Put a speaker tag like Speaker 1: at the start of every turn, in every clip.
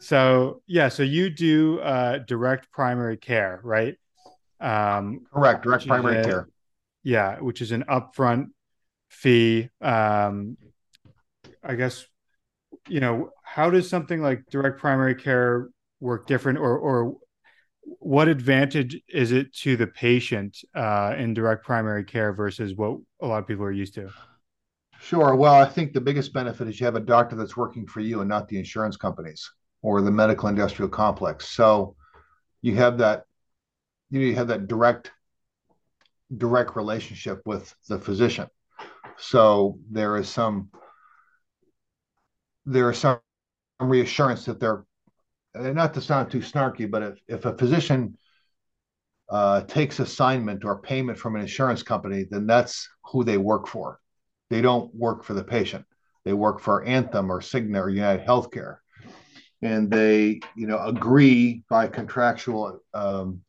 Speaker 1: So yeah, so you do uh, direct primary care, right? Um,
Speaker 2: Correct. Direct primary
Speaker 1: a,
Speaker 2: care.
Speaker 1: yeah, which is an upfront fee. Um, I guess you know how does something like direct primary care work different, or or what advantage is it to the patient uh, in direct primary care versus what a lot of people are used to?
Speaker 2: Sure. Well, I think the biggest benefit is you have a doctor that's working for you and not the insurance companies or the medical industrial complex. So you have that you, have that direct direct relationship with the physician. So there is some there is some reassurance that they're not to sound too snarky, but if, if a physician uh, takes assignment or payment from an insurance company, then that's who they work for. They don't work for the patient. They work for Anthem or Cigna or United Healthcare, and they, you know, agree by contractual um,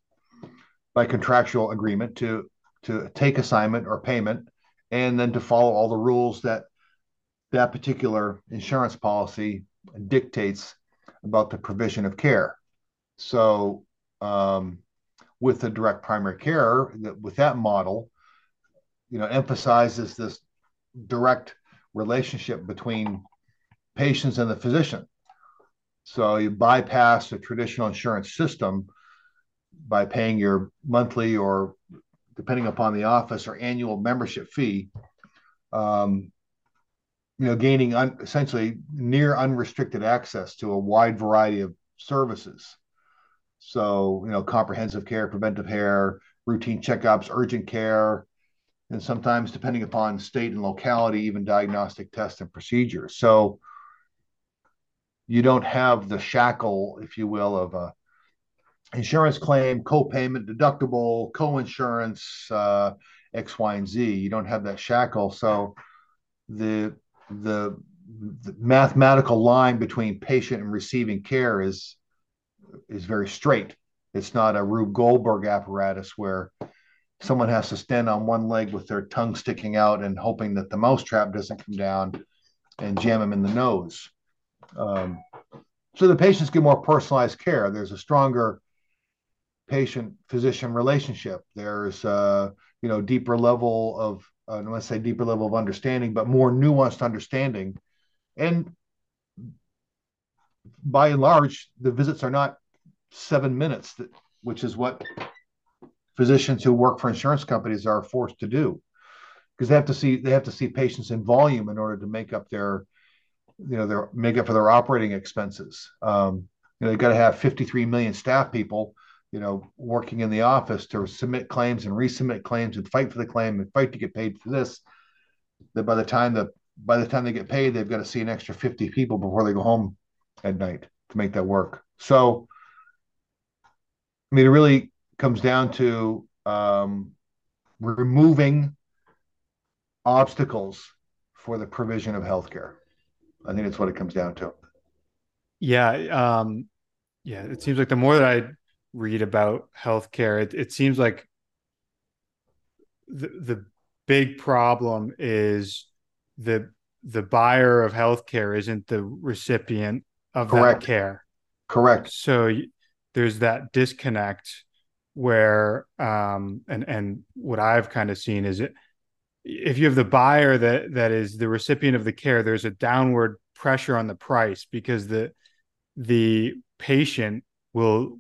Speaker 2: by contractual agreement to to take assignment or payment, and then to follow all the rules that that particular insurance policy dictates about the provision of care. So, um, with the direct primary care, with that model, you know, emphasizes this direct relationship between patients and the physician. So you bypass the traditional insurance system by paying your monthly or depending upon the office or annual membership fee um, you know gaining un- essentially near unrestricted access to a wide variety of services. So you know comprehensive care preventive care routine checkups urgent care and sometimes depending upon state and locality even diagnostic tests and procedures. So you don't have the shackle if you will of a insurance claim co-payment deductible co-insurance uh, x y and z. You don't have that shackle. So the the, the mathematical line between patient and receiving care is is very straight. It's not a rube goldberg apparatus where someone has to stand on one leg with their tongue sticking out and hoping that the mousetrap doesn't come down and jam them in the nose. Um, so the patients get more personalized care. There's a stronger patient physician relationship. There's uh, you know deeper level of uh, let's say deeper level of understanding, but more nuanced understanding. And by and large, the visits are not seven minutes, that, which is what physicians who work for insurance companies are forced to do because they have to see they have to see patients in volume in order to make up their you know their make up for their operating expenses. Um, you know they've got to have 53 million staff people you know working in the office to submit claims and resubmit claims and fight for the claim and fight to get paid for this. That by the time the by the time they get paid they've got to see an extra 50 people before they go home at night to make that work. So i mean it really comes down to um, removing obstacles for the provision of healthcare. I think that's what it comes down to.
Speaker 1: Yeah, um, yeah. It seems like the more that I read about healthcare, it, it seems like the the big problem is the the buyer of healthcare isn't the recipient of
Speaker 2: Correct.
Speaker 1: that care.
Speaker 2: Correct.
Speaker 1: So there's that disconnect where um and and what I've kind of seen is it if you have the buyer that that is the recipient of the care there's a downward pressure on the price because the the patient will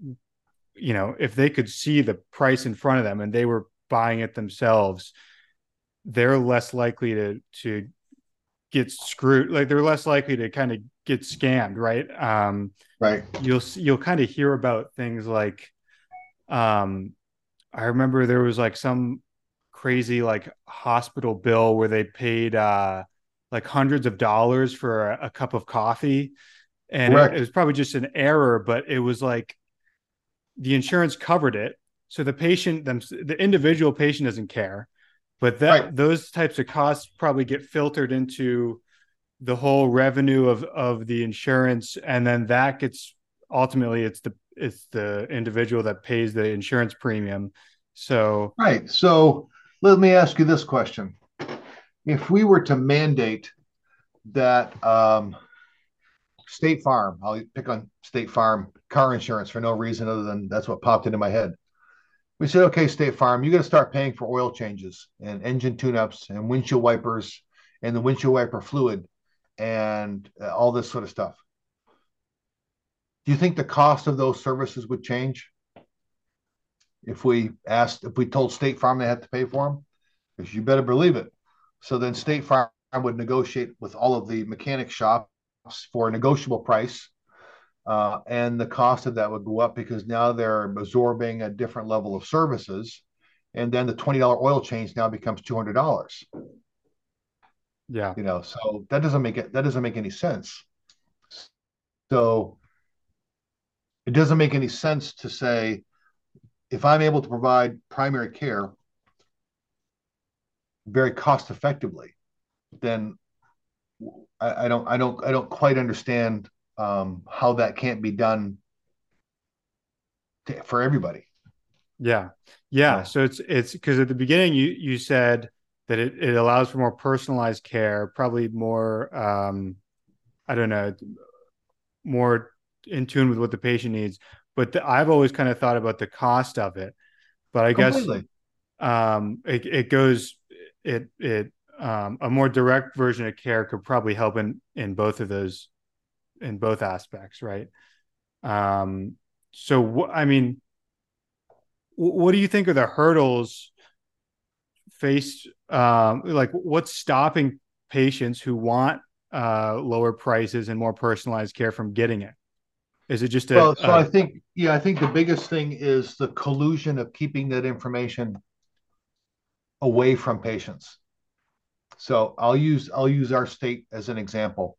Speaker 1: you know if they could see the price in front of them and they were buying it themselves they're less likely to to get screwed like they're less likely to kind of get scammed right? Um
Speaker 2: right.
Speaker 1: you'll you'll kind of hear about things like um, I remember there was like some crazy like hospital bill where they paid uh like hundreds of dollars for a, a cup of coffee and it, it, was probably just an error but it was like the insurance covered it so the patient them the individual patient doesn't care but that right. those types of costs probably get filtered into the whole revenue of of the insurance and then that gets ultimately it's the it's the individual that pays the insurance premium. So
Speaker 2: right. So let me ask you this question: If we were to mandate that um, State Farm. I'll pick on State Farm car insurance for no reason other than that's what popped into my head. We said, okay, State Farm, you got to start paying for oil changes and engine tune-ups and windshield wipers and the windshield wiper fluid and uh, all this sort of stuff. Do you think the cost of those services would change if we asked, if we told State Farm they had to pay for them? Because you better believe it. So then State Farm would negotiate with all of the mechanic shops for a negotiable price. Uh, and the cost of that would go up because now they're absorbing a different level of services. And then the $20 oil change now becomes $200.
Speaker 1: Yeah.
Speaker 2: You know, so that doesn't make it, that doesn't make any sense. So it doesn't make any sense to say, if I'm able to provide primary care very cost effectively, then I, I don't I don't I don't quite understand um, how that can't be done to, for everybody.
Speaker 1: Yeah. yeah, yeah. So it's it's because at the beginning you you said that it, it allows for more personalized care, probably more um, I don't know, more in tune with what the patient needs. But the, I've always kind of thought about the cost of it. But I Completely. guess um, it it goes it it um, a more direct version of care could probably help in in both of those in both aspects right um so wh- i mean w- what do you think are the hurdles faced um like what's stopping patients who want uh lower prices and more personalized care from getting it is it just a,
Speaker 2: well so a, I think yeah i think the biggest thing is the collusion of keeping that information away from patients so I'll use I'll use our state as an example.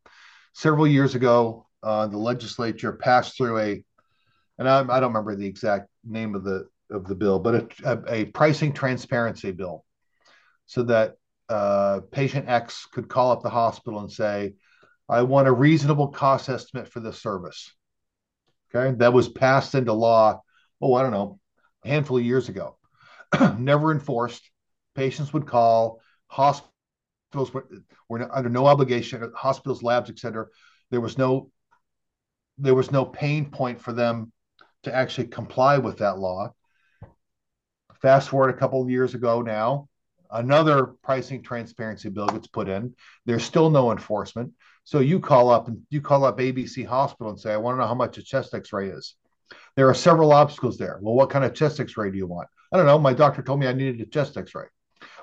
Speaker 2: Several years ago, uh, the legislature passed through a, and I, I, don't remember the exact name of the of the bill, but a, a, a pricing transparency bill, so that uh, patient X could call up the hospital and say, "I want a reasonable cost estimate for this service." Okay, that was passed into law. Oh, I don't know, a handful of years ago. Never enforced. Patients would call. Hospitals were, were under no obligation, hospitals, labs, et cetera. There was no there was no pain point for them to actually comply with that law. Fast forward a couple of years ago now, another pricing transparency bill gets put in. There's still no enforcement. So you call up and you call up ABC Hospital and say, I want to know how much a chest X-ray is. There are several obstacles there. Well, what kind of chest X-ray do you want? I don't know. My doctor told me I needed a chest X-ray.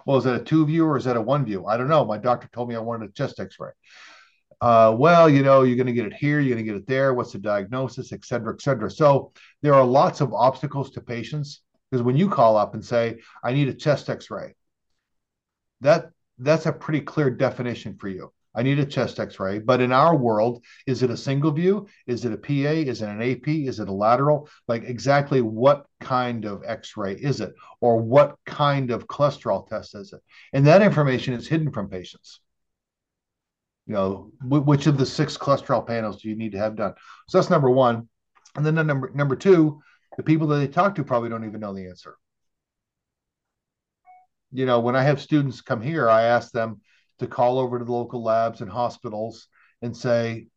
Speaker 2: Well, is that a two view or is that a one view? I don't know. My doctor told me I wanted a chest x ray. Uh, well, you know, you're going to get it here, you're going to get it there. What's the diagnosis, et cetera, et cetera. So there are lots of obstacles to patients because when you call up and say, I need a chest x ray, that that's a pretty clear definition for you. I need a chest x-ray. But in our world, is it a single view? Is it a PA? Is it an AP? Is it a lateral? Like exactly what kind of x-ray is it? Or what kind of cholesterol test is it? And that information is hidden from patients. You know, which of the six cholesterol panels do you need to have done? So that's number one. And then number number two, the people that they talk to probably don't even know the answer. You know, when I have students come here, I ask them, to call over to the local labs and hospitals and say,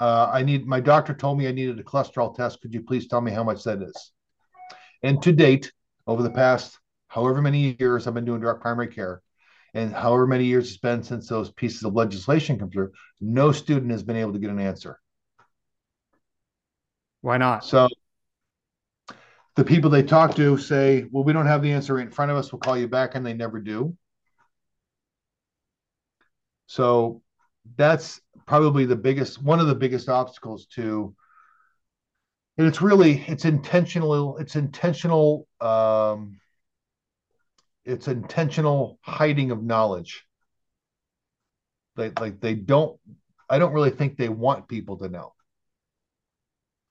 Speaker 2: uh, I need my doctor told me I needed a cholesterol test. Could you please tell me how much that is? And to date, over the past however many years I've been doing direct primary care, and however many years it's been since those pieces of legislation come through, no student has been able to get an answer.
Speaker 1: Why not?
Speaker 2: So the people they talk to say, well, we don't have the answer right in front of us. We'll call you back, and they never do. So that's probably the biggest one of the biggest obstacles to and it's really it's intentional it's intentional um it's intentional hiding of knowledge. They like they don't i don't really think they want people to know.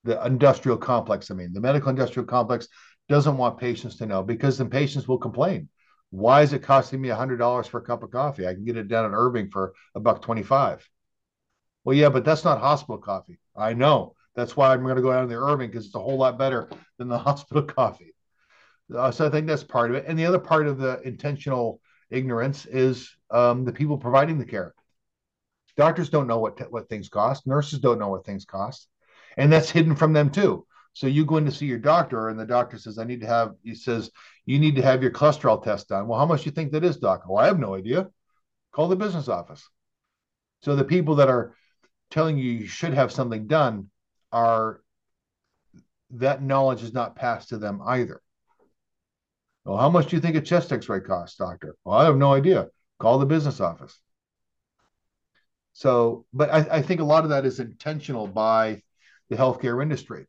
Speaker 2: The industrial complex i mean the medical industrial complex doesn't want patients to know because then patients will complain why is it costing me $100 for a cup of coffee? I can get it down in Irving for a buck 25. Well, yeah, but that's not hospital coffee. I know. That's why I'm going to go down to the Irving because it's a whole lot better than the hospital coffee. Uh, so I think that's part of it. And the other part of the intentional ignorance is um, the people providing the care. Doctors don't know what what things cost. Nurses don't know what things cost, and that's hidden from them too. So you go in to see your doctor, and the doctor says, "I need to have." He says, "You need to have your cholesterol test done." Well, how much do you think that is, doc? Well, I have no idea. Call the business office. So the people that are telling you you should have something done are that knowledge is not passed to them either. Well, how much do you think a chest X-ray costs, doctor? Well, I have no idea. Call the business office. So, but I, I think a lot of that is intentional by the healthcare industry.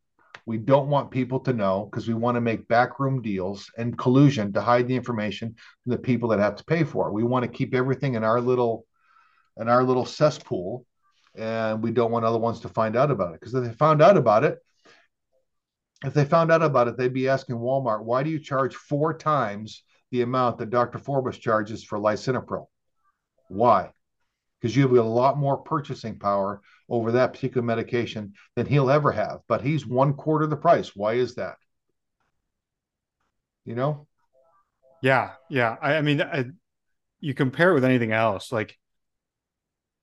Speaker 2: We don't want people to know because we want to make backroom deals and collusion to hide the information from the people that have to pay for it. We want to keep everything in our little in our little cesspool, and we don't want other ones to find out about it. Because if they found out about it, if they found out about it, they'd be asking Walmart, why do you charge four times the amount that Dr. Forbush charges for lisinopril? Why? Because you have a lot more purchasing power over that particular medication than he'll ever have. But he's one quarter the price. Why is that? You know?
Speaker 1: Yeah, yeah. I, I mean, I, you compare it with anything else. Like,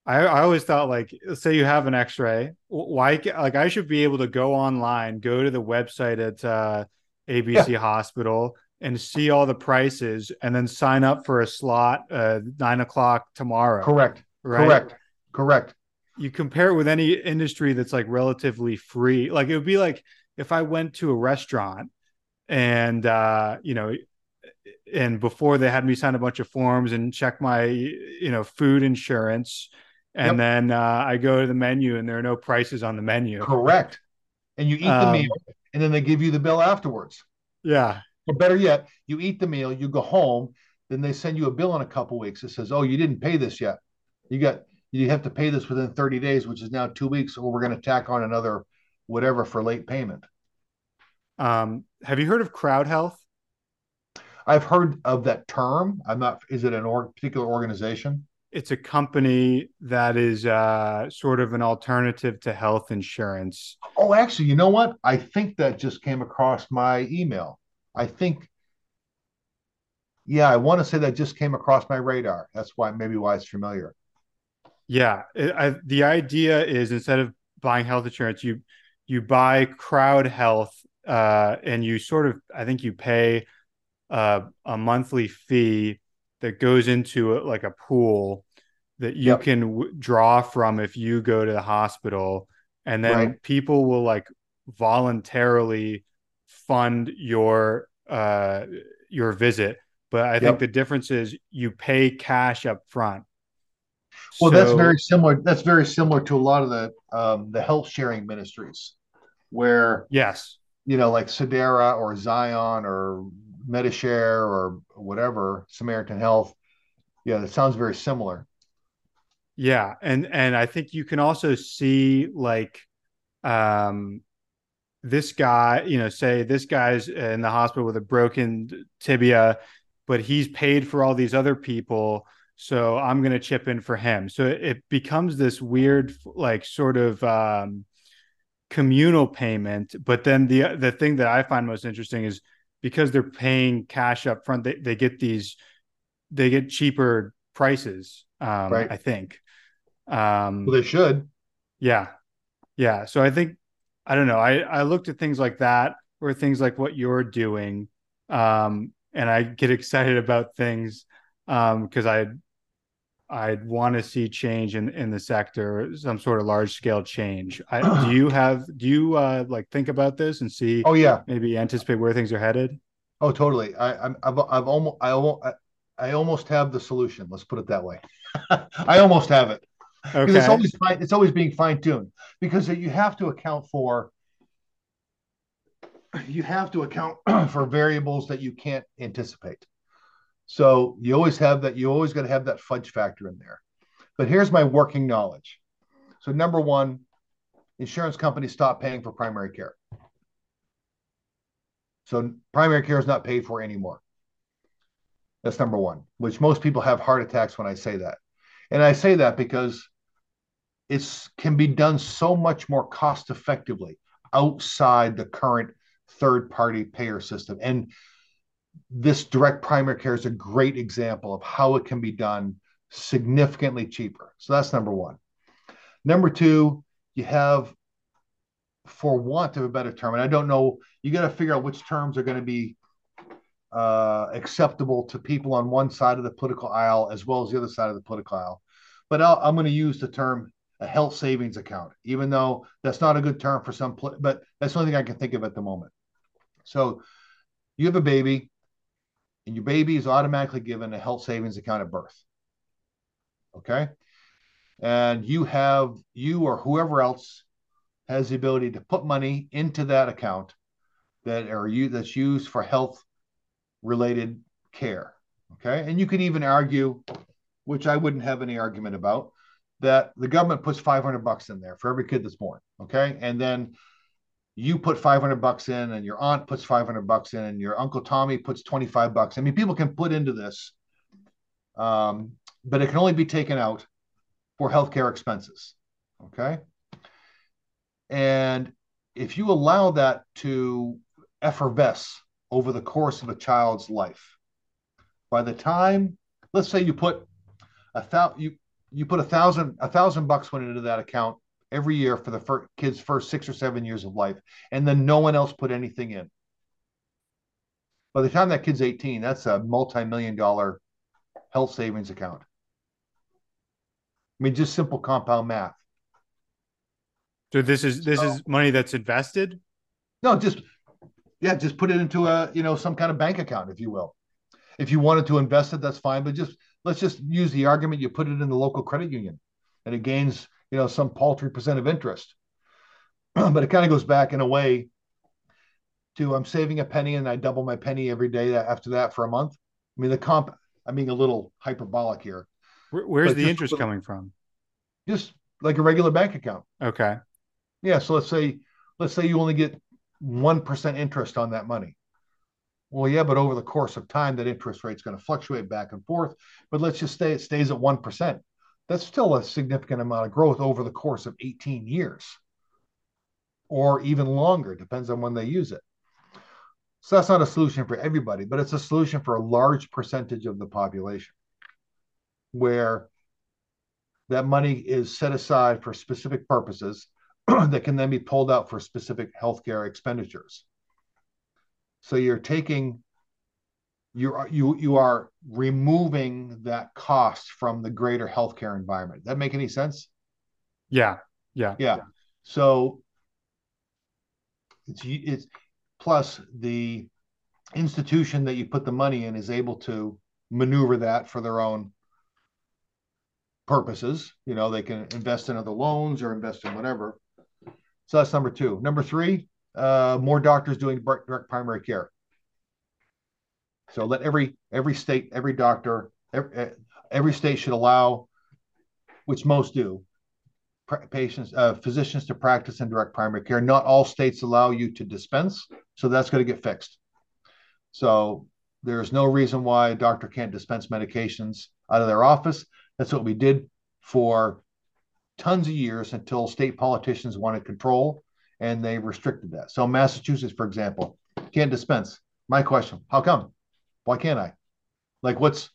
Speaker 1: I, I always thought, like, let's say you have an X-ray. Why? Like, I should be able to go online, go to the website at uh, ABC yeah. Hospital, and see all the prices, and then sign up for a slot uh, nine o'clock tomorrow.
Speaker 2: Correct right? Correct. Correct.
Speaker 1: You compare it with any industry that's like relatively free. Like it would be like if I went to a restaurant and uh, you know, and before they had me sign a bunch of forms and check my you know food insurance and yep. then uh, I go to the menu and there are no prices on the menu.
Speaker 2: Correct. And you eat the um, meal and then they give you the bill afterwards.
Speaker 1: Yeah.
Speaker 2: Or better yet, you eat the meal, you go home, then they send you a bill in a couple weeks. It says, "Oh, you didn't pay this yet." You got you have to pay this within 30 days, which is now two weeks, or we're going to tack on another whatever for late payment.
Speaker 1: Um, have you heard of Crowd Health?
Speaker 2: I've heard of that term. I'm not. Is it an or, particular organization?
Speaker 1: It's a company that is uh, sort of an alternative to health insurance.
Speaker 2: Oh, actually, you know what? I think that just came across my email. I think yeah, I want to say that just came across my radar. That's why maybe why it's familiar.
Speaker 1: Yeah, it, I, the idea is instead of buying health insurance, you you buy Crowd Health, uh, and you sort of I think you pay uh, a monthly fee that goes into like a pool that you yep. can w- draw from if you go to the hospital, and then right. people will like voluntarily fund your uh, your visit. But I yep. think the difference is you pay cash up front
Speaker 2: well, so, that's very similar. That's very similar to a lot of the um, the health sharing ministries, where
Speaker 1: yes,
Speaker 2: you know, like Sedera or Zion or Medi-Share or whatever Samaritan Health. Yeah, that sounds very similar.
Speaker 1: Yeah, and and I think you can also see like um this guy, you know, say this guy's in the hospital with a broken tibia, but he's paid for all these other people so i'm going to chip in for him. So it becomes this weird like sort of um, communal payment but then the the thing that i find most interesting is because they're paying cash up front they, they get these they get cheaper prices um, right. I think.
Speaker 2: Um, well they should.
Speaker 1: Yeah. Yeah. So i think i don't know. I i looked at things like that or things like what you're doing um, and i get excited about things because um, I I'd want to see change in in the sector, some sort of large scale change. I, do you have do you uh, like think about this and see?
Speaker 2: Oh yeah,
Speaker 1: maybe anticipate where things are headed.
Speaker 2: Oh, totally. I, I'm I've, I've almost I almost I almost have the solution. Let's put it that way. I almost have it okay. it's always fine. It's always being fine tuned because you have to account for you have to account for variables that you can't anticipate. So you always have that, you always got to have that fudge factor in there. But here's my working knowledge. So, number one, insurance companies stop paying for primary care. So, primary care is not paid for anymore. That's number one, which most people have heart attacks when I say that. And I say that because it can be done so much more cost effectively outside the current third party payer system. And this direct primary care is a great example of how it can be done significantly cheaper. So that's number one. Number two, you have, for want of a better term, and I don't know, you got to figure out which terms are going to be uh, acceptable to people on one side of the political aisle as well as the other side of the political aisle. But i am going to use the term a health savings account, even though that's not a good term for some, but that's the only thing I can think of at the moment. So you have a baby, and your baby is automatically given a health savings account at birth. Okay. And you have, you or whoever else has the ability to put money into that account that are you that's used for health related care. Okay. And you can even argue, which I wouldn't have any argument about, that the government puts 500 bucks in there for every kid that's born. Okay. And then you put 500 bucks in and your aunt puts 500 bucks in and your uncle Tommy puts 25 bucks. I mean, people can put into this, um, but it can only be taken out for healthcare expenses. Okay. And if you allow that to effervesce over the course of a child's life, by the time, let's say you put a thousand, you, you put a thousand, a thousand bucks went into that account every year for the kid's first six or seven years of life, and then no one else put anything in. By the time that kid's 18, that's a multi-million dollar health savings account. I mean, just simple compound math.
Speaker 1: So this is this so, is money that's invested?
Speaker 2: No, just yeah, just put it into a you know some kind of bank account, if you will. If you wanted to invest it, that's fine. But just let's just use the argument you put it in the local credit union, and it gains you know some paltry percent of interest. but it kind of goes back in a way to I'm saving a penny and I double my penny every day after that for a month. I mean the comp. I'm being a little hyperbolic here.
Speaker 1: Where, where's the interest little, coming from?
Speaker 2: Just like a regular bank account.
Speaker 1: Okay.
Speaker 2: Yeah. So let's say let's say you only get one percent interest on that money. Well, yeah, but over the course of time, that interest rate is going to fluctuate back and forth. But let's just say it stays at one percent that's still a significant amount of growth over the course of 18 years or even longer, depends on when they use it. So that's not a solution for everybody, but it's a solution for a large percentage of the population where that money is set aside for specific purposes that can then be pulled out for specific healthcare expenditures. So you're taking you are you you are removing that cost from the greater healthcare environment. Does that make any sense?
Speaker 1: Yeah, yeah,
Speaker 2: yeah. So it's it's plus the institution that you put the money in is able to maneuver that for their own purposes. You know, they can invest in other loans or invest in whatever. So that's number two. Number three, uh, more doctors doing direct primary care. So let every every state, every doctor, every, every state should allow, which most do, patients, uh, physicians to practice in direct primary care. Not all states allow you to dispense, so that's going to get fixed. So there's no reason why a doctor can't dispense medications out of their office. That's what we did for tons of years until state politicians wanted control and they restricted that. So Massachusetts, for example, can't dispense. My question: How come? Why can't I? Like, what's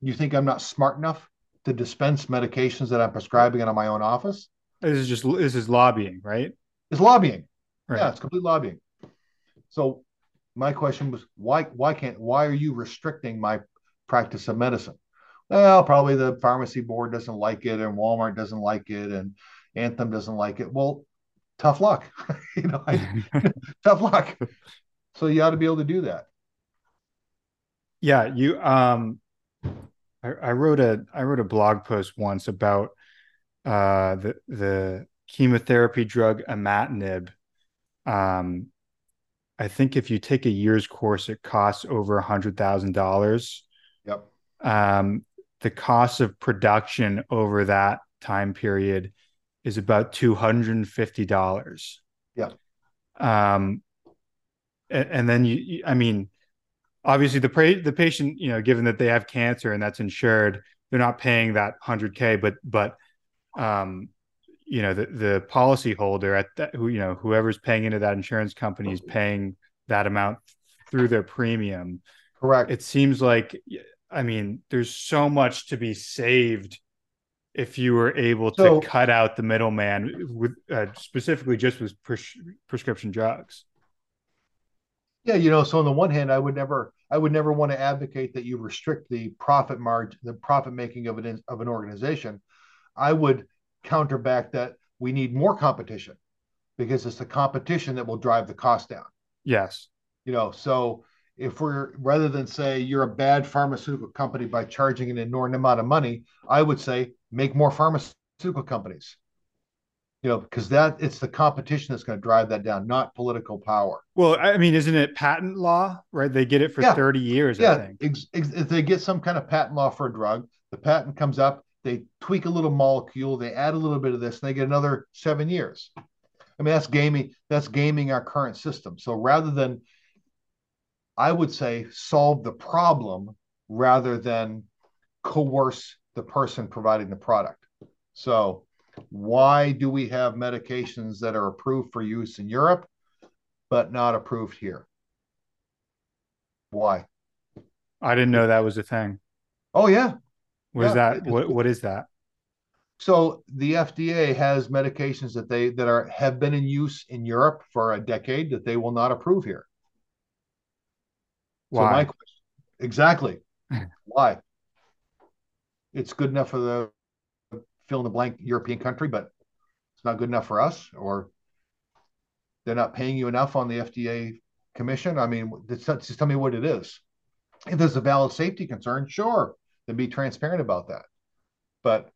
Speaker 2: you think I'm not smart enough to dispense medications that I'm prescribing out of my own office?
Speaker 1: This is just this is lobbying, right?
Speaker 2: It's lobbying. Right. Yeah, it's complete lobbying. So my question was why why can't why are you restricting my practice of medicine? Well, probably the pharmacy board doesn't like it, and Walmart doesn't like it, and Anthem doesn't like it. Well, tough luck, you know. I, tough luck. So you ought to be able to do that.
Speaker 1: Yeah, you um I, I wrote a I wrote a blog post once about uh the the chemotherapy drug imatinib. Um I think if you take a year's course, it costs over a hundred thousand dollars.
Speaker 2: Yep.
Speaker 1: Um, the cost of production over that time period is about two hundred and fifty dollars.
Speaker 2: Yeah.
Speaker 1: Um, and, and then you, I mean, obviously the pra- the patient, you know, given that they have cancer and that's insured, they're not paying that 100k, but but um, you know, the the policy holder at that who you know whoever's paying into that insurance company is paying that amount through their premium.
Speaker 2: Correct.
Speaker 1: It seems like I mean, there's so much to be saved if you were able to
Speaker 2: So-
Speaker 1: cut out the middleman with uh, specifically just with pres- prescription drugs.
Speaker 2: Yeah, you know, so on the one hand, I would never, I would never want to advocate that you restrict the profit margin, the profit making of an of an organization. I would counterback that we need more competition because it's the competition that will drive the cost down.
Speaker 1: Yes.
Speaker 2: You know, so if we're rather than say you're a bad pharmaceutical company by charging an enormous amount of money, I would say make more pharmaceutical companies. You know, because that it's the competition that's going to drive that down, not political power.
Speaker 1: Well, I mean, isn't it patent law, right? They get it for
Speaker 2: Yeah.
Speaker 1: 30 years, I
Speaker 2: yeah,
Speaker 1: think.
Speaker 2: ex- ex- if they get some kind of patent law for a drug, the patent comes up, they tweak a little molecule, they add a little bit of this, and they get another seven years. I mean, that's gaming. That's gaming our current system. So rather than, I would say, solve the problem rather than coerce the person providing the product. So, why do we have medications that are approved for use in Europe, but not approved here? Why?
Speaker 1: I didn't know that was a thing.
Speaker 2: Oh yeah,
Speaker 1: Was
Speaker 2: Yeah,
Speaker 1: that? What what is that?
Speaker 2: So the FDA has medications that they that are have been in use in Europe for a decade that they will not approve here. So my
Speaker 1: Why?
Speaker 2: question, exactly, why? It's good enough for the fill in the blank European country, but it's not good enough for us, or they're not paying you enough on the FDA commission. I mean, just tell me what it is. If there's a valid safety concern, sure, then be transparent about that. But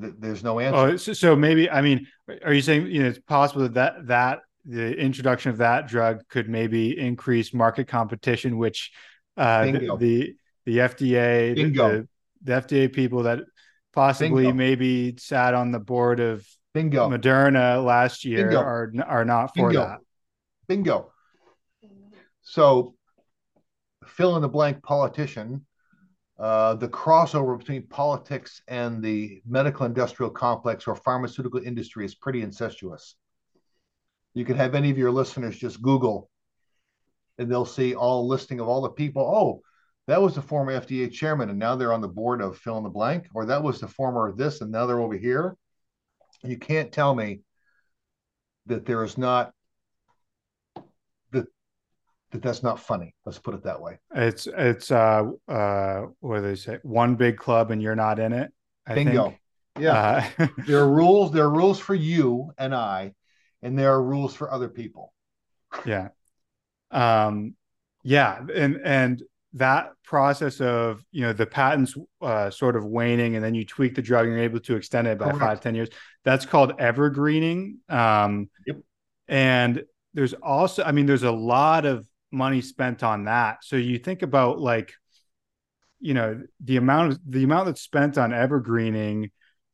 Speaker 2: th- there's no answer.
Speaker 1: Oh, so, so maybe I mean, are you saying you know it's possible that that, that the introduction of that drug could maybe increase market competition, which uh, the, the the FDA,
Speaker 2: Bingo.
Speaker 1: the, the FDA people that possibly
Speaker 2: Bingo.
Speaker 1: maybe sat on the board of
Speaker 2: Bingo.
Speaker 1: Moderna last year
Speaker 2: Bingo.
Speaker 1: are are not for
Speaker 2: Bingo.
Speaker 1: that.
Speaker 2: Bingo. So, fill in the blank politician, uh, the crossover between politics and the medical industrial complex or pharmaceutical industry is pretty incestuous. You can have any of your listeners just Google and they'll see all listing of all the people. Oh, that was the former FDA chairman, and now they're on the board of fill in the blank, or that was the former this, and now they're over here. You can't tell me that there is not that that that's not funny. Let's put it that way.
Speaker 1: It's it's uh uh what do they say? One big club and you're not in it. I
Speaker 2: Bingo.
Speaker 1: think.
Speaker 2: Yeah.
Speaker 1: Uh,
Speaker 2: there are rules. There are rules for you and I, and there are rules for other people.
Speaker 1: yeah. Um yeah, and and that process of you know the patents uh, sort of waning and then you tweak the drug and you're able to extend it by
Speaker 2: Correct.
Speaker 1: five ten years that's called evergreening um
Speaker 2: Yep.
Speaker 1: and there's also i mean there's a lot of money spent on that so you think about like you know the amount of the amount that's spent on evergreening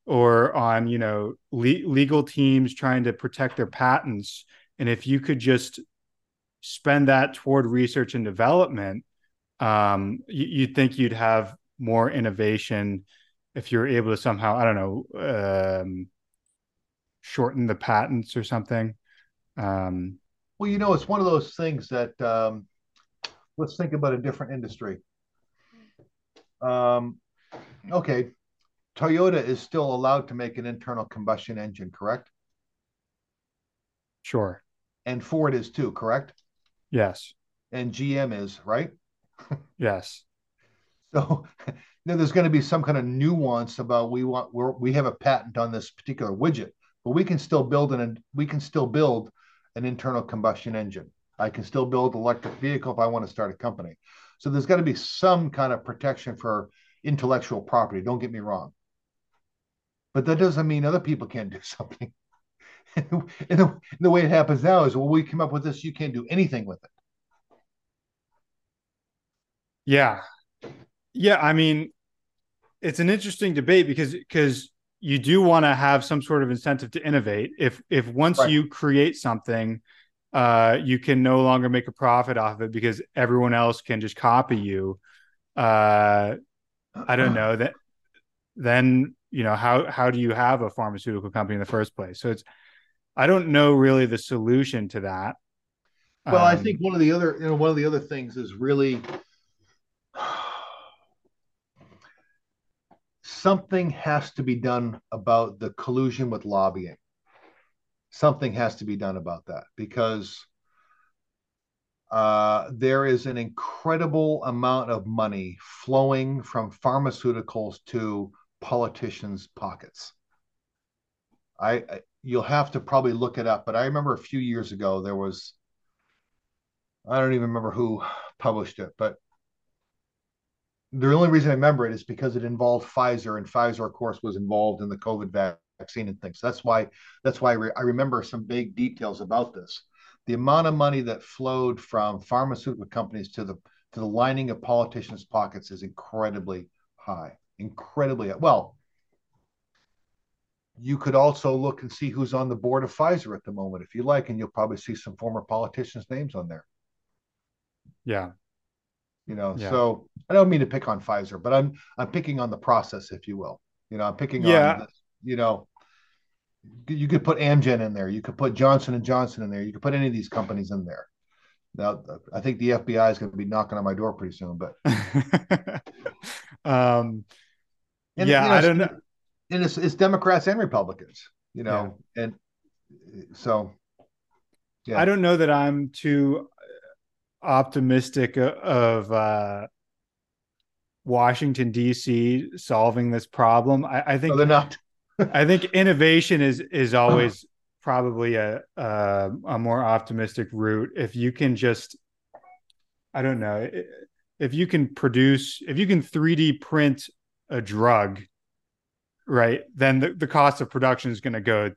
Speaker 1: or on you know le- legal teams trying to protect their patents and if you could just spend that toward research and development um you, you'd think you'd have more innovation if you're able to somehow i don't know um shorten the patents or something um
Speaker 2: Well, you know, it's one of those things that um, let's think about a different industry. Um, okay, Toyota is still allowed to make an internal combustion engine, correct?
Speaker 1: sure
Speaker 2: And Ford is too, correct?
Speaker 1: yes
Speaker 2: And GM is, right?
Speaker 1: Yes
Speaker 2: So there's going to be some kind of nuance about we want we're, we have a patent on this particular widget, but we can still build an we can still build an internal combustion engine. I can still build electric vehicle if I want to start a company. So there's got to be some kind of protection for intellectual property. Don't get me wrong. But that doesn't mean other people can't do something. and the, and the way it happens now is, well, we come up with this, you can't do anything with it.
Speaker 1: Yeah. Yeah, I mean, it's an interesting debate because because you do want to have some sort of incentive to innovate. If if once
Speaker 2: Right.
Speaker 1: you create something, uh, you can no longer make a profit off of it because everyone else can just copy you. Uh, I don't know that. Then you know how how do you have a pharmaceutical company in the first place? So it's I don't know really the solution to that.
Speaker 2: Well, I
Speaker 1: Um,
Speaker 2: think one of the other, you know, one of the other things is really something has to be done about the collusion with lobbying. Something has to be done about that because uh, there is an incredible amount of money flowing from pharmaceuticals to politicians' pockets. I, I you'll have to probably look it up, but I remember a few years ago there was I don't even remember who published it, but the only reason I remember it is because it involved Pfizer, and Pfizer, of course, was involved in the COVID vaccine and things. That's why that's why I remember some big details about this. The amount of money that flowed from pharmaceutical companies to the to the lining of politicians' pockets is incredibly high. Incredibly well. You could also look and see who's on the board of Pfizer at the moment, if you like, and you'll probably see some former politicians' names on there.
Speaker 1: Yeah,
Speaker 2: you know yeah. so i don't mean to pick on pfizer but i'm i'm picking on the process if you will you know i'm picking yeah. on this, you know you could put amgen in there you could put johnson and johnson in there you could put any of these companies in there now i think the fbi is going to be knocking on my door pretty soon but
Speaker 1: um and, yeah you know, i don't know
Speaker 2: and it's, it's democrats and republicans you know yeah. and so
Speaker 1: yeah. i don't know that i'm too optimistic of uh, Washington D.C. solving this problem. I, I think
Speaker 2: no, they're not.
Speaker 1: I think innovation is is always probably a, a a more optimistic route. If you can just, I don't know, if you can produce, if you can 3D print a drug, right? Then the, the cost of production is going to go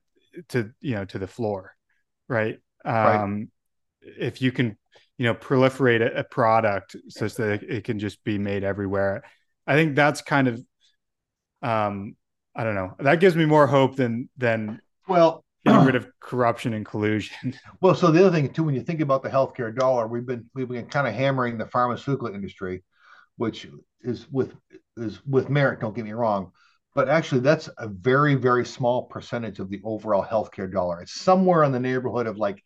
Speaker 1: to you know to the floor, right? Um, right. If you can you know proliferate a, a product such that it can just be made everywhere. I think that's kind of um i don't know that gives me more hope than than
Speaker 2: well
Speaker 1: getting rid of corruption and collusion.
Speaker 2: Well so the other thing too when you think about the healthcare dollar we've been we've been kind of hammering the pharmaceutical industry which is with is with merit don't get me wrong but actually that's a very very small percentage of the overall healthcare dollar. It's somewhere in the neighborhood of like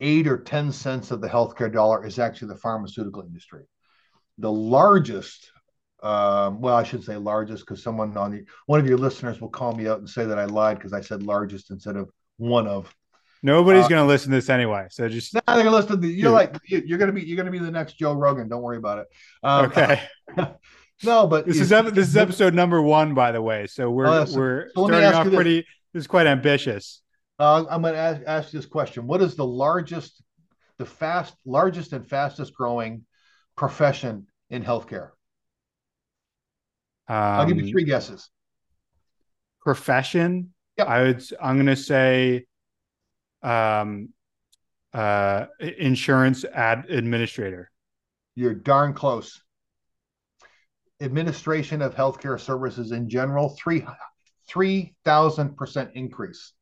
Speaker 2: eight or 10 cents of the healthcare dollar is actually the pharmaceutical industry. The largest, um, well, I should say largest because someone on the one of your listeners will call me out and say that I lied because I said largest instead of one of.
Speaker 1: Nobody's uh, going to listen to this anyway, so just
Speaker 2: nah, they're going to listen to. You're like you're going to be you're going to be the next Joe Rogan. Don't worry about it.
Speaker 1: Um, okay.
Speaker 2: no, but
Speaker 1: this is this is episode number one, by the way. So we're so, we're so starting off pretty. This. this is quite ambitious.
Speaker 2: Uh, I'm going to ask, ask this question: What is the largest, the fast, largest and fastest growing profession in healthcare? Um, I'll give you um, three guesses.
Speaker 1: Profession. Yep. I would. I'm going to say, um, uh, insurance ad administrator.
Speaker 2: You're darn close. Administration of healthcare services in general, three three thousand percent increase.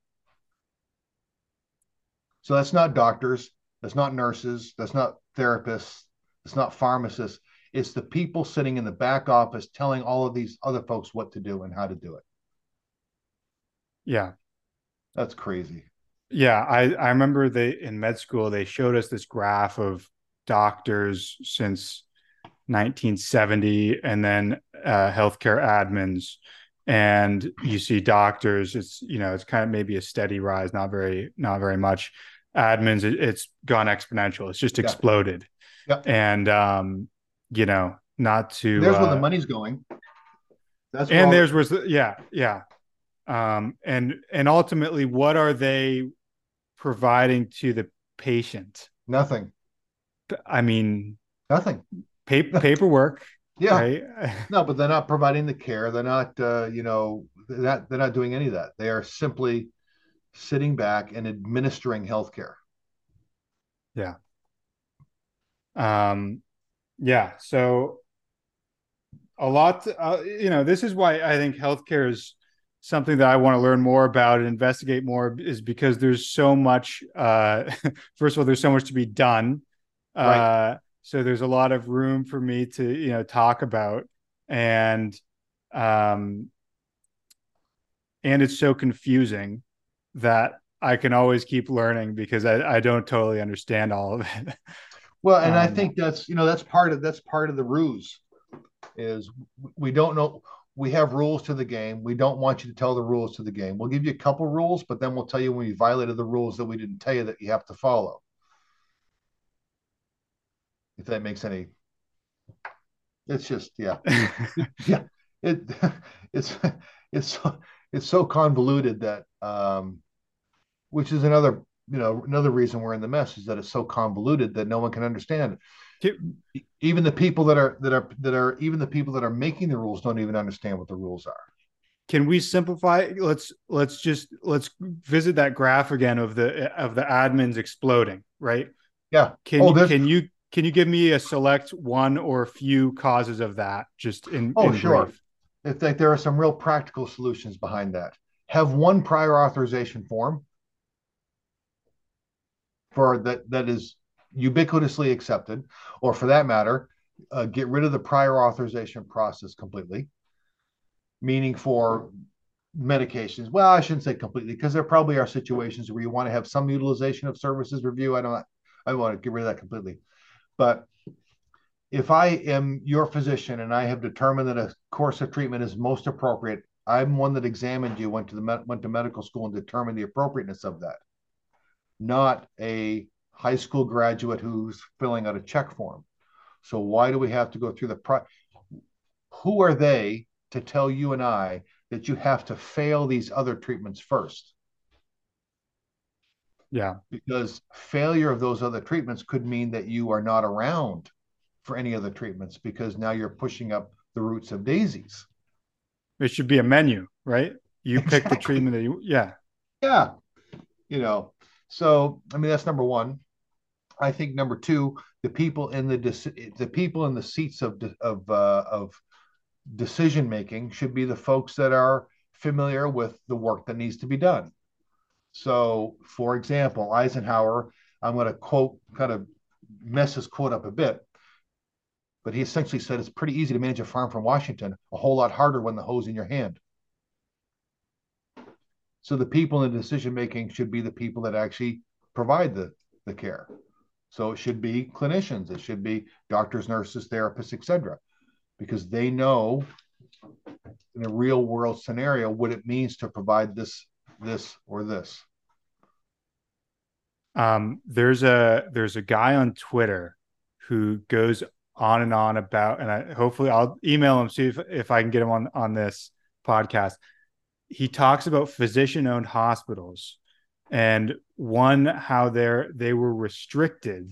Speaker 2: So that's not doctors, that's not nurses, that's not therapists, it's not pharmacists. It's the people sitting in the back office telling all of these other folks what to do and how to do it.
Speaker 1: Yeah.
Speaker 2: That's crazy.
Speaker 1: Yeah, I I remember they in med school they showed us this graph of doctors since 1970 and then uh, healthcare admins and you see doctors it's you know it's kind of maybe a steady rise not very not very much admins it, has gone exponential. It's just exploded.
Speaker 2: Yeah.
Speaker 1: and um you know not to
Speaker 2: there's uh, where the uh, money's going.
Speaker 1: That's and there's was yeah yeah. Um and and ultimately what are they providing to the patient?
Speaker 2: Nothing.
Speaker 1: I mean
Speaker 2: nothing.
Speaker 1: pa- paperwork
Speaker 2: yeah. right? no but they're not providing the care. They're not uh you know they're not they're not doing any of that. They are simply sitting back and administering healthcare.
Speaker 1: Yeah. Um, yeah. So a lot, uh, you know, this is why I think healthcare is something that I want to learn more about and investigate more is because there's so much, uh, first of all, there's so much to be done. Right. Uh, so there's a lot of room for me to, you know, talk about and, um, and it's so confusing that I can always keep learning because I, I don't totally understand all of it.
Speaker 2: Well, and um, I think that's you know that's part of that's part of the ruse is we don't know we have rules to the game. We don't want you to tell the rules to the game. We'll give you a couple rules, but then we'll tell you when you violated the rules that we didn't tell you that you have to follow. If that makes any, it's just yeah, yeah. It it's it's it's so convoluted that um, which is another you know another reason we're in the mess is that it's so convoluted that no one can understand it. Even the people that are that are that are even the people that are making the rules don't even understand what the rules are.
Speaker 1: Can we simplify? Let's let's just let's visit that graph again of the of the admins exploding, right?
Speaker 2: Yeah.
Speaker 1: Can oh, you, can you can you give me a select one or a few causes of that? Just in
Speaker 2: oh
Speaker 1: in
Speaker 2: sure. Brief? It's there are some real practical solutions behind that. Have one prior authorization form for that that is ubiquitously accepted, or for that matter, uh, get rid of the prior authorization process completely. Meaning for medications, well, I shouldn't say completely because there probably are situations where you want to have some utilization of services review. I don't, I want to get rid of that completely. But if I am your physician and I have determined that a course of treatment is most appropriate, I'm one that examined you, went to the went to medical school and determined the appropriateness of that not a high school graduate who's filling out a check form. So why do we have to go through the pro- who are they to tell you and I that you have to fail these other treatments first?
Speaker 1: Yeah.
Speaker 2: Because failure of those other treatments could mean that you are not around for any other treatments because now you're pushing up the roots of daisies.
Speaker 1: It should be a menu, right? You exactly. pick the treatment that you, yeah.
Speaker 2: Yeah. You know, so, I mean, that's number one. I think number two, the people in the the people in the seats of of uh, of decision making should be the folks that are familiar with the work that needs to be done. So, for example, Eisenhower, I'm going to quote, kind of mess his quote up a bit, but he essentially said it's pretty easy to manage a farm from Washington, a whole lot harder when the hoe's in your hand. So the people in the decision making should be the people that actually provide the, the care. So it should be clinicians, it should be doctors, nurses, therapists, etc., because they know in a real world scenario what it means to provide this, this, or this.
Speaker 1: Um, there's a there's a guy on Twitter who goes on and on about, and I hopefully I'll email him see if if I can get him on on this podcast. He talks about physician owned hospitals and one how they're they were restricted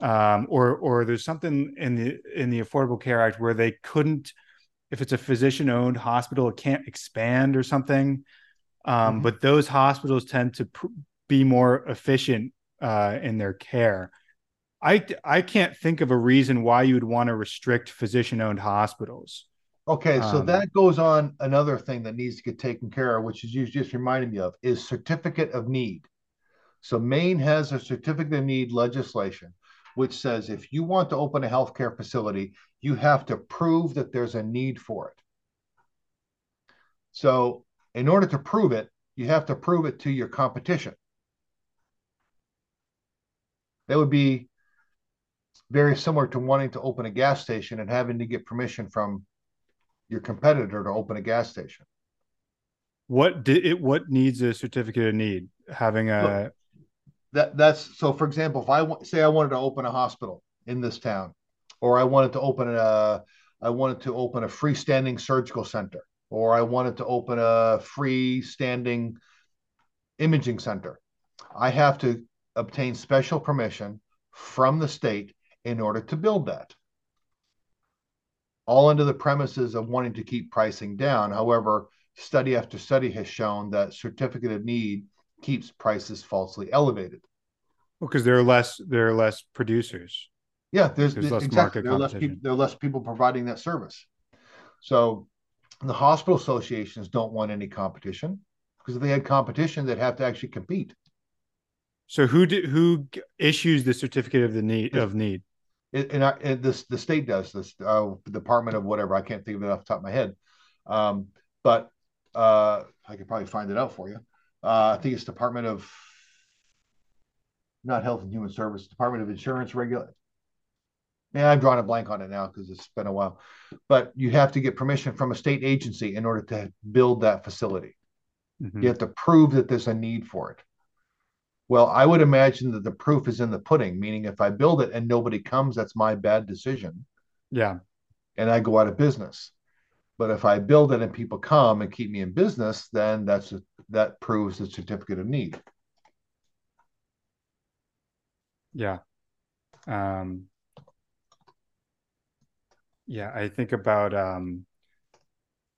Speaker 1: um, or or there's something in the in the affordable care act where they couldn't if it's a physician owned hospital it can't expand or something. Um, mm-hmm. but those hospitals tend to pr- be more efficient uh, in their care i i can't think of a reason why you would want to restrict physician owned hospitals
Speaker 2: Okay, so um, that goes on another thing that needs to get taken care of, which is you just reminded me of, is certificate of need. So Maine has a certificate of need legislation, which says if you want to open a healthcare facility, you have to prove that there's a need for it. So in order to prove it, you have to prove it to your competition. That would be very similar to wanting to open a gas station and having to get permission from your competitor to open a gas station.
Speaker 1: What did it? What needs a certificate of need? Having a
Speaker 2: that that's so. For example, if I say I wanted to open a hospital in this town, or I wanted to open a, I wanted to open a freestanding surgical center, or I wanted to open a freestanding imaging center, I have to obtain special permission from the state in order to build that all under the premises of wanting to keep pricing down. However, study after study has shown that certificate of need keeps prices falsely elevated.
Speaker 1: Well, because there are less there are less producers.
Speaker 2: Yeah, there's, there's less exactly. There are less people. There are less people providing that service. So, the hospital associations don't want any competition because if they had competition, they'd have to actually compete.
Speaker 1: So, who do, who issues the certificate of the need of need?
Speaker 2: And, I, and this the state does this uh, department of whatever i can't think of it off the top of my head um, but uh, i could probably find it out for you uh, i think it's department of not health and human service department of insurance regular Yeah, I'm drawing a blank on it now because it's been a while. But you have to get permission from a state agency in order to build that facility. Mm-hmm. You have to prove that there's a need for it. Well, I would imagine that the proof is in the pudding, meaning if I build it and nobody comes, that's my bad decision.
Speaker 1: Yeah.
Speaker 2: And I go out of business. But if I build it and people come and keep me in business, then that's a, that proves the certificate of need.
Speaker 1: Yeah. Um, yeah, I think about um,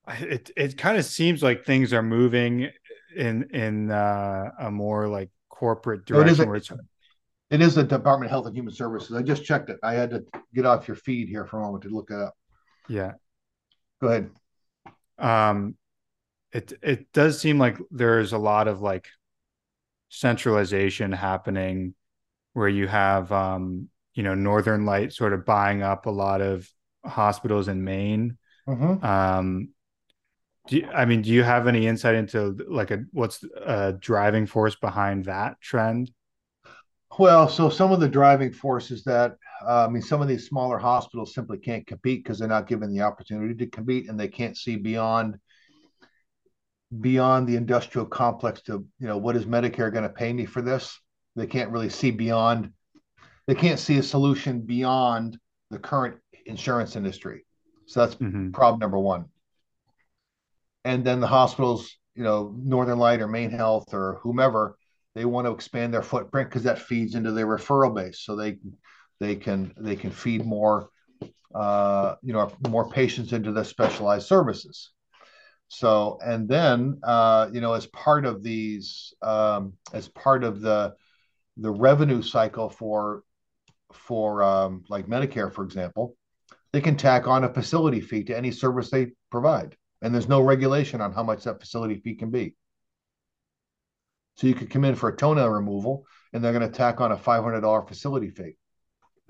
Speaker 1: it. It kind of seems like things are moving in in uh, a more like corporate direction.
Speaker 2: It is, a, it is the Department of Health and Human Services. I just checked it. I had to get off your feed here for a moment to look it up.
Speaker 1: Yeah.
Speaker 2: Go ahead.
Speaker 1: Um, it it does seem like there's a lot of like centralization happening, where you have um, you know Northern Light sort of buying up a lot of hospitals in Maine. Mm-hmm. Um, you, I mean, do you have any insight into like a what's a driving force behind that trend?
Speaker 2: Well, so some of the driving forces that uh, I mean, some of these smaller hospitals simply can't compete because they're not given the opportunity to compete, and they can't see beyond beyond the industrial complex to you know what is Medicare going to pay me for this? They can't really see beyond. They can't see a solution beyond the current insurance industry. So that's mm-hmm. problem number one. And then the hospitals, you know, Northern Light or Maine Health or whomever, they want to expand their footprint because that feeds into their referral base. So they they can they can feed more uh, you know more patients into the specialized services. So and then uh, you know as part of these um, as part of the the revenue cycle for for um, like Medicare, for example, they can tack on a facility fee to any service they provide. And there's no regulation on how much that facility fee can be. So you could come in for a toenail removal and they're going to tack on a $500 facility fee.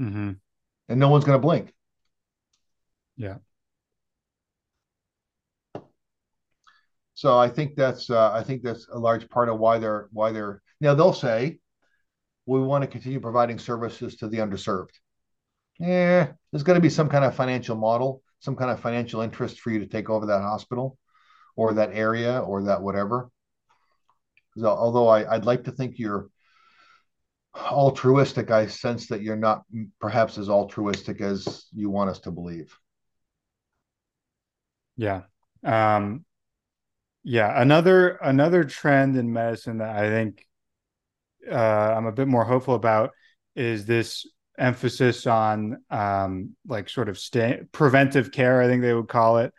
Speaker 1: Mm-hmm.
Speaker 2: And no one's going to blink.
Speaker 1: Yeah.
Speaker 2: So I think that's uh, I think that's a large part of why they're why they're now they'll say we want to continue providing services to the underserved yeah, there's got to be some kind of financial model, some kind of financial interest for you to take over that hospital or that area or that whatever. Although I, I'd like to think you're altruistic, I sense that you're not perhaps as altruistic as you want us to believe.
Speaker 1: Yeah. Um, yeah. Another another trend in medicine that I think uh, I'm a bit more hopeful about is this emphasis on um, like sort of stay, preventive care, I think they would call it.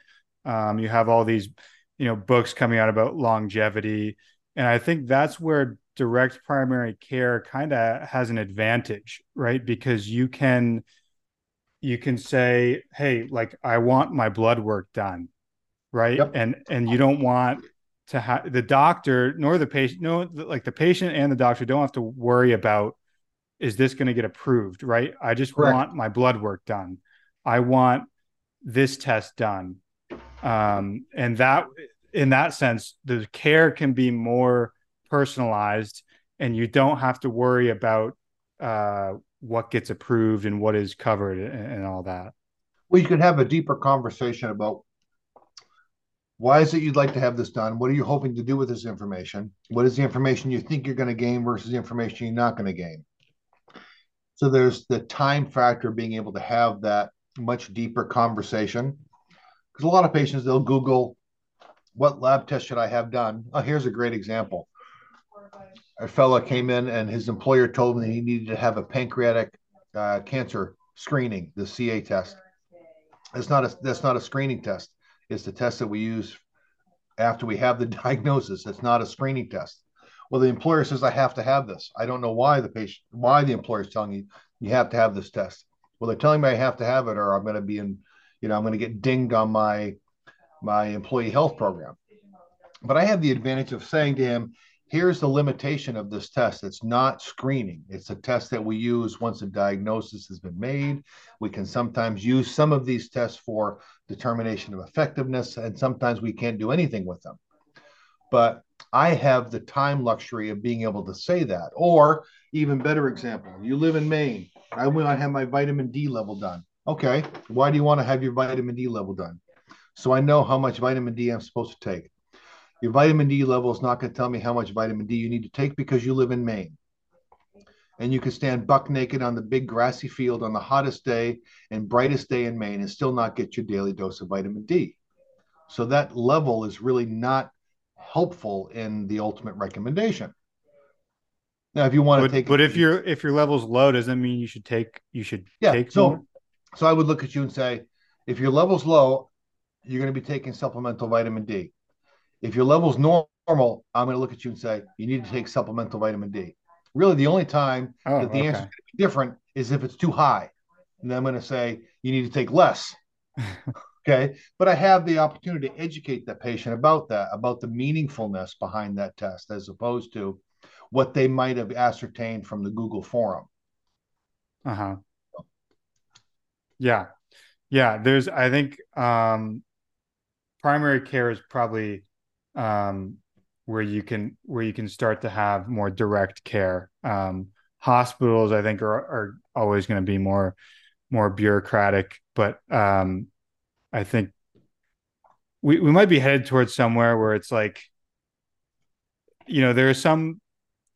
Speaker 1: Um, you have all these, you know, books coming out about longevity, and I think that's where direct primary care kind of has an advantage, right? Because you can you can say, "Hey, like I want my blood work done," right? Yep. And and you don't want to have the doctor nor the patient, no, like the patient and the doctor don't have to worry about is this going to get approved? Right. I just Correct. want my blood work done. I want this test done. Um, and that, in that sense, the care can be more personalized and you don't have to worry about uh, what gets approved and what is covered and, and all that.
Speaker 2: Well, you could have a deeper conversation about why is it you'd like to have this done? What are you hoping to do with this information? What is the information you think you're going to gain versus the information you're not going to gain? So there's the time factor being able to have that much deeper conversation. Because a lot of patients, they'll Google, what lab test should I have done? Oh, here's a great example. A fellow came in and his employer told him that he needed to have a pancreatic uh, cancer screening, the CA test. It's not a that's not a screening test. It's the test that we use after we have the diagnosis. It's not a screening test. Well, the employer says I have to have this. I don't know why the patient, why the employer is telling you you have to have this test. Well, they're telling me I have to have it, or I'm going to be in, you know, I'm going to get dinged on my my employee health program. But I have the advantage of saying to him, here's the limitation of this test. It's not screening. It's a test that we use once a diagnosis has been made. We can sometimes use some of these tests for determination of effectiveness, and sometimes we can't do anything with them. But I have the time luxury of being able to say that. Or even better example, you live in Maine I want to have my vitamin D level done. Okay, why do you want to have your vitamin D level done? So I know how much vitamin D I'm supposed to take. Your vitamin D level is not going to tell me how much vitamin D you need to take because you live in Maine. And you can stand buck naked on the big grassy field on the hottest day and brightest day in Maine and still not get your daily dose of vitamin D. So that level is really not helpful in the ultimate recommendation. Now, if you want
Speaker 1: but,
Speaker 2: to take,
Speaker 1: but if your if your level's low, doesn't mean you should take you should
Speaker 2: yeah.
Speaker 1: take
Speaker 2: So,
Speaker 1: more?
Speaker 2: so I would look at you and say, if your level's low, you're going to be taking supplemental vitamin D. If your level's normal, I'm going to look at you and say, you need to take supplemental vitamin D. Really, the only time
Speaker 1: Oh,
Speaker 2: that the
Speaker 1: okay.
Speaker 2: answer is different is if it's too high. And then I'm going to say, you need to take less. okay. But I have the opportunity to educate that patient about that, about the meaningfulness behind that test, as opposed to what they might have ascertained from the Google forum.
Speaker 1: Uh-huh. Yeah. Yeah, there's I think um primary care is probably um where you can where you can start to have more direct care. Um hospitals I think are are always going to be more more bureaucratic, but um I think we we might be headed towards somewhere where it's like you know, there are some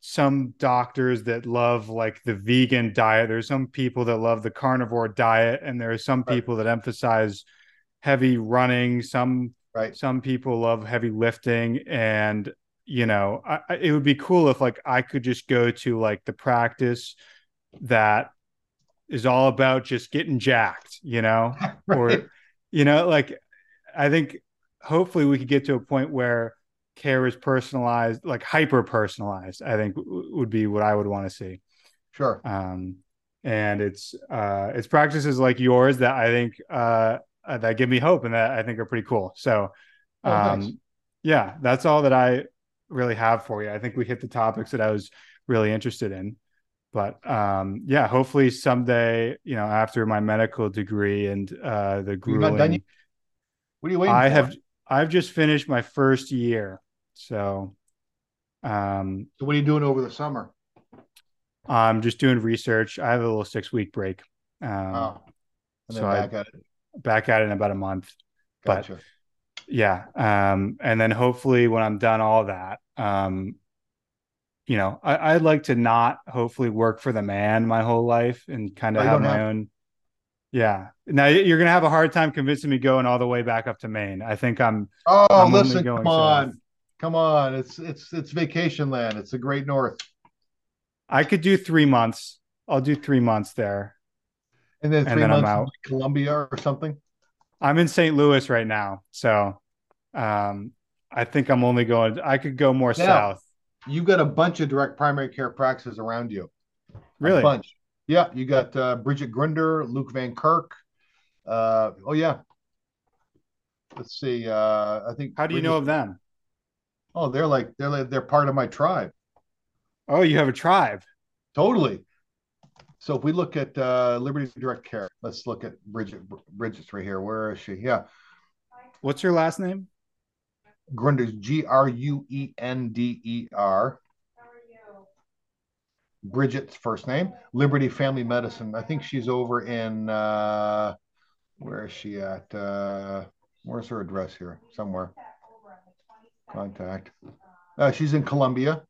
Speaker 1: some doctors that love like the vegan diet. There's some people that love the carnivore diet, and there are some
Speaker 2: Right.
Speaker 1: people that emphasize heavy running. Some
Speaker 2: Right.
Speaker 1: some people love heavy lifting, and you know, I, it would be cool if like I could just go to like the practice that is all about just getting jacked, you know,
Speaker 2: Right.
Speaker 1: or you know, like I think hopefully we could get to a point where care is personalized, like hyper personalized. I think w- would be what I would want to see.
Speaker 2: Sure.
Speaker 1: Um, and it's uh, it's practices like yours that I think uh, that give me hope and that I think are pretty cool. So,
Speaker 2: Oh,
Speaker 1: um,
Speaker 2: thanks.
Speaker 1: yeah, that's all that I really have for you. I think we hit the topics that I was really interested in. But um, yeah, hopefully someday, you know, after my medical degree and uh, the grueling
Speaker 2: yet? What are you waiting
Speaker 1: I
Speaker 2: for?
Speaker 1: have I've just finished my first year. So um
Speaker 2: So what are you doing over the summer?
Speaker 1: I'm just doing research. I have a little six week break. Um
Speaker 2: oh, and then
Speaker 1: so I-
Speaker 2: back at it.
Speaker 1: back at it in about a month. but- Yeah. Um and then hopefully when I'm done all that, um you know, I, I'd like to not hopefully work for the man my whole life and kind
Speaker 2: Oh,
Speaker 1: of
Speaker 2: you
Speaker 1: have my
Speaker 2: have-
Speaker 1: own. Yeah. Now you're gonna have a hard time convincing me going all the way back up to Maine. I think I'm
Speaker 2: Oh,
Speaker 1: I'm
Speaker 2: listen, come on, come on. It's it's it's vacation land. It's the Great North,
Speaker 1: I could do three months. I'll do three months there.
Speaker 2: and then
Speaker 1: And
Speaker 2: three
Speaker 1: then I'm
Speaker 2: months in
Speaker 1: out.
Speaker 2: Colombia or something.
Speaker 1: I'm in St. Louis right now, so um, I think I'm only going. I could go more
Speaker 2: Now,
Speaker 1: south.
Speaker 2: You've got a bunch of direct primary care practices around you. A
Speaker 1: Really?
Speaker 2: bunch. Yeah, you got uh, Bridget Gruender, Luke Van Kirk. Uh, oh yeah. Let's see. Uh, I think.
Speaker 1: How do you
Speaker 2: Bridget-
Speaker 1: know of them?
Speaker 2: Oh, they're like they're like they're part of my tribe.
Speaker 1: Oh, you have a tribe.
Speaker 2: Totally. So if we look at uh, Liberty Direct Care, let's look at Bridget. Bridget's right here. Where is she? Yeah,
Speaker 1: What's your last name?
Speaker 2: Gruender's G R U E N D E R. Bridget's first name. Liberty Family Medicine. I think she's over in uh where is she at? Uh where's her address here? Somewhere. Contact. Uh, she's in Columbia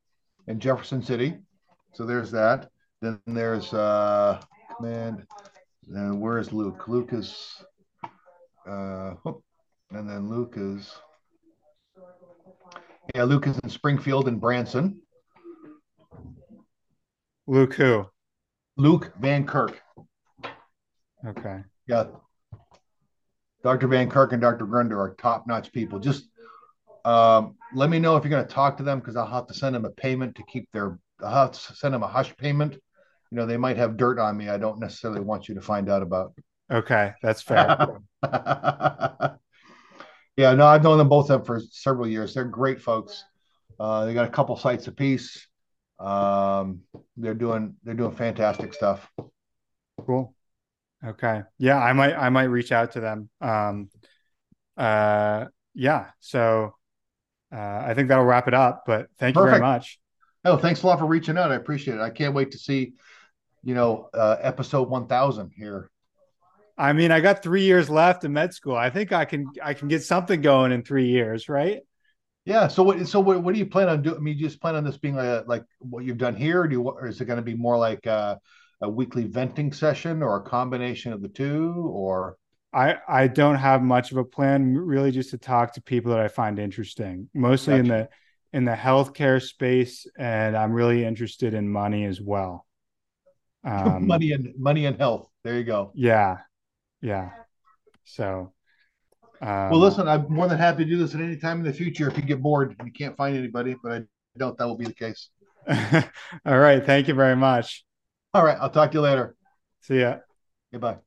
Speaker 2: in Jefferson City. So there's that. Then there's uh command. And where is Luke? Luke is uh oh, and then Luke is yeah, Luke is in Springfield and Branson.
Speaker 1: Luke who?
Speaker 2: Luke Van Kirk.
Speaker 1: Okay.
Speaker 2: Yeah. Dr. Van Kirk and Dr. Gruender are top notch people. Just um, let me know if you're going to talk to them because I'll have to send them a payment to keep their, I'll have to send them a hush payment. You know, they might have dirt on me. I don't necessarily want you to find out about.
Speaker 1: Okay, that's fair.
Speaker 2: yeah, no, I've known them both them for several years. They're great folks. Uh, they got a couple sites apiece. Um, they're doing they're doing fantastic stuff.
Speaker 1: cool. Okay. Yeah, I might I might reach out to them. Um uh yeah, so uh I think that'll wrap it up, but thank you very much.
Speaker 2: Oh, thanks a lot for reaching out. I appreciate it. I can't wait to see you know, uh, episode 1000 here.
Speaker 1: I mean, I got three years left in med school. I think I can I can get something going in three years, right?
Speaker 2: Yeah. So what? So what? What do you plan on doing? I mean, you just plan on this being like, like what you've done here? do you, or is it going to be more like a, a weekly venting session, or a combination of the two? Or
Speaker 1: I I don't have much of a plan. Really, just to talk to people that I find interesting, mostly gotcha. in the in the healthcare space, and I'm really interested in money as well.
Speaker 2: Um, money and money and health. There you go.
Speaker 1: Yeah, yeah. So,
Speaker 2: um, well, listen, I'm more than happy to do this at any time in the future if you get bored and you can't find anybody, but I doubt that will be the case.
Speaker 1: All right. Thank you very much.
Speaker 2: All right. I'll talk to you later.
Speaker 1: See ya.
Speaker 2: Goodbye.